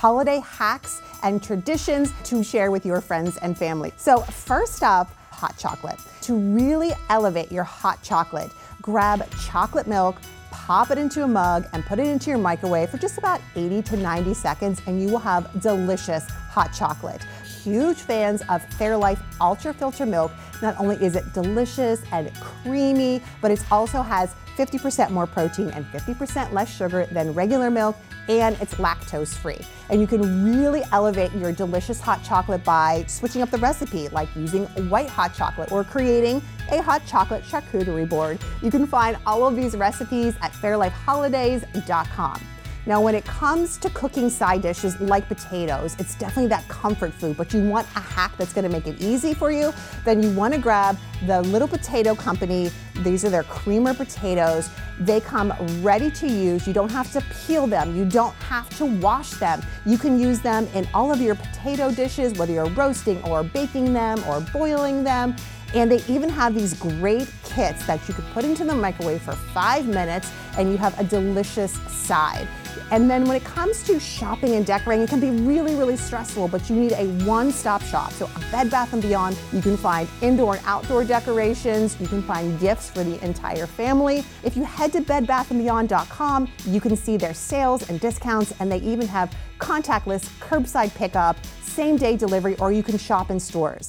holiday hacks and traditions to share with your friends and family. So, first up, hot chocolate. To really elevate your hot chocolate, grab chocolate milk, pop it into a mug, and put it into your microwave for just about 80 to 90 seconds, and you will have delicious hot chocolate. Huge fans of Fairlife Ultra Filter Milk. Not only is it delicious and creamy, but it also has 50% more protein and 50% less sugar than regular milk, and it's lactose free. And you can really elevate your delicious hot chocolate by switching up the recipe, like using white hot chocolate or creating a hot chocolate charcuterie board. You can find all of these recipes at fairlifeholidays.com. Now, when it comes to cooking side dishes like potatoes, it's definitely that comfort food, but you want a hack that's gonna make it easy for you, then you wanna grab the Little Potato Company. These are their creamer potatoes. They come ready to use. You don't have to peel them. You don't have to wash them. You can use them in all of your potato dishes, whether you're roasting or baking them or boiling them. And they even have these great kits that you could put into the microwave for five minutes and you have a delicious side. And then when it comes to shopping and decorating, it can be really, really stressful, but you need a one-stop shop. So a Bed Bath & Beyond, you can find indoor and outdoor decorations, you can find gifts for the entire family. If you head to bedbathandbeyond.com, you can see their sales and discounts, and they even have contactless curbside pickup, same day delivery, or you can shop in stores.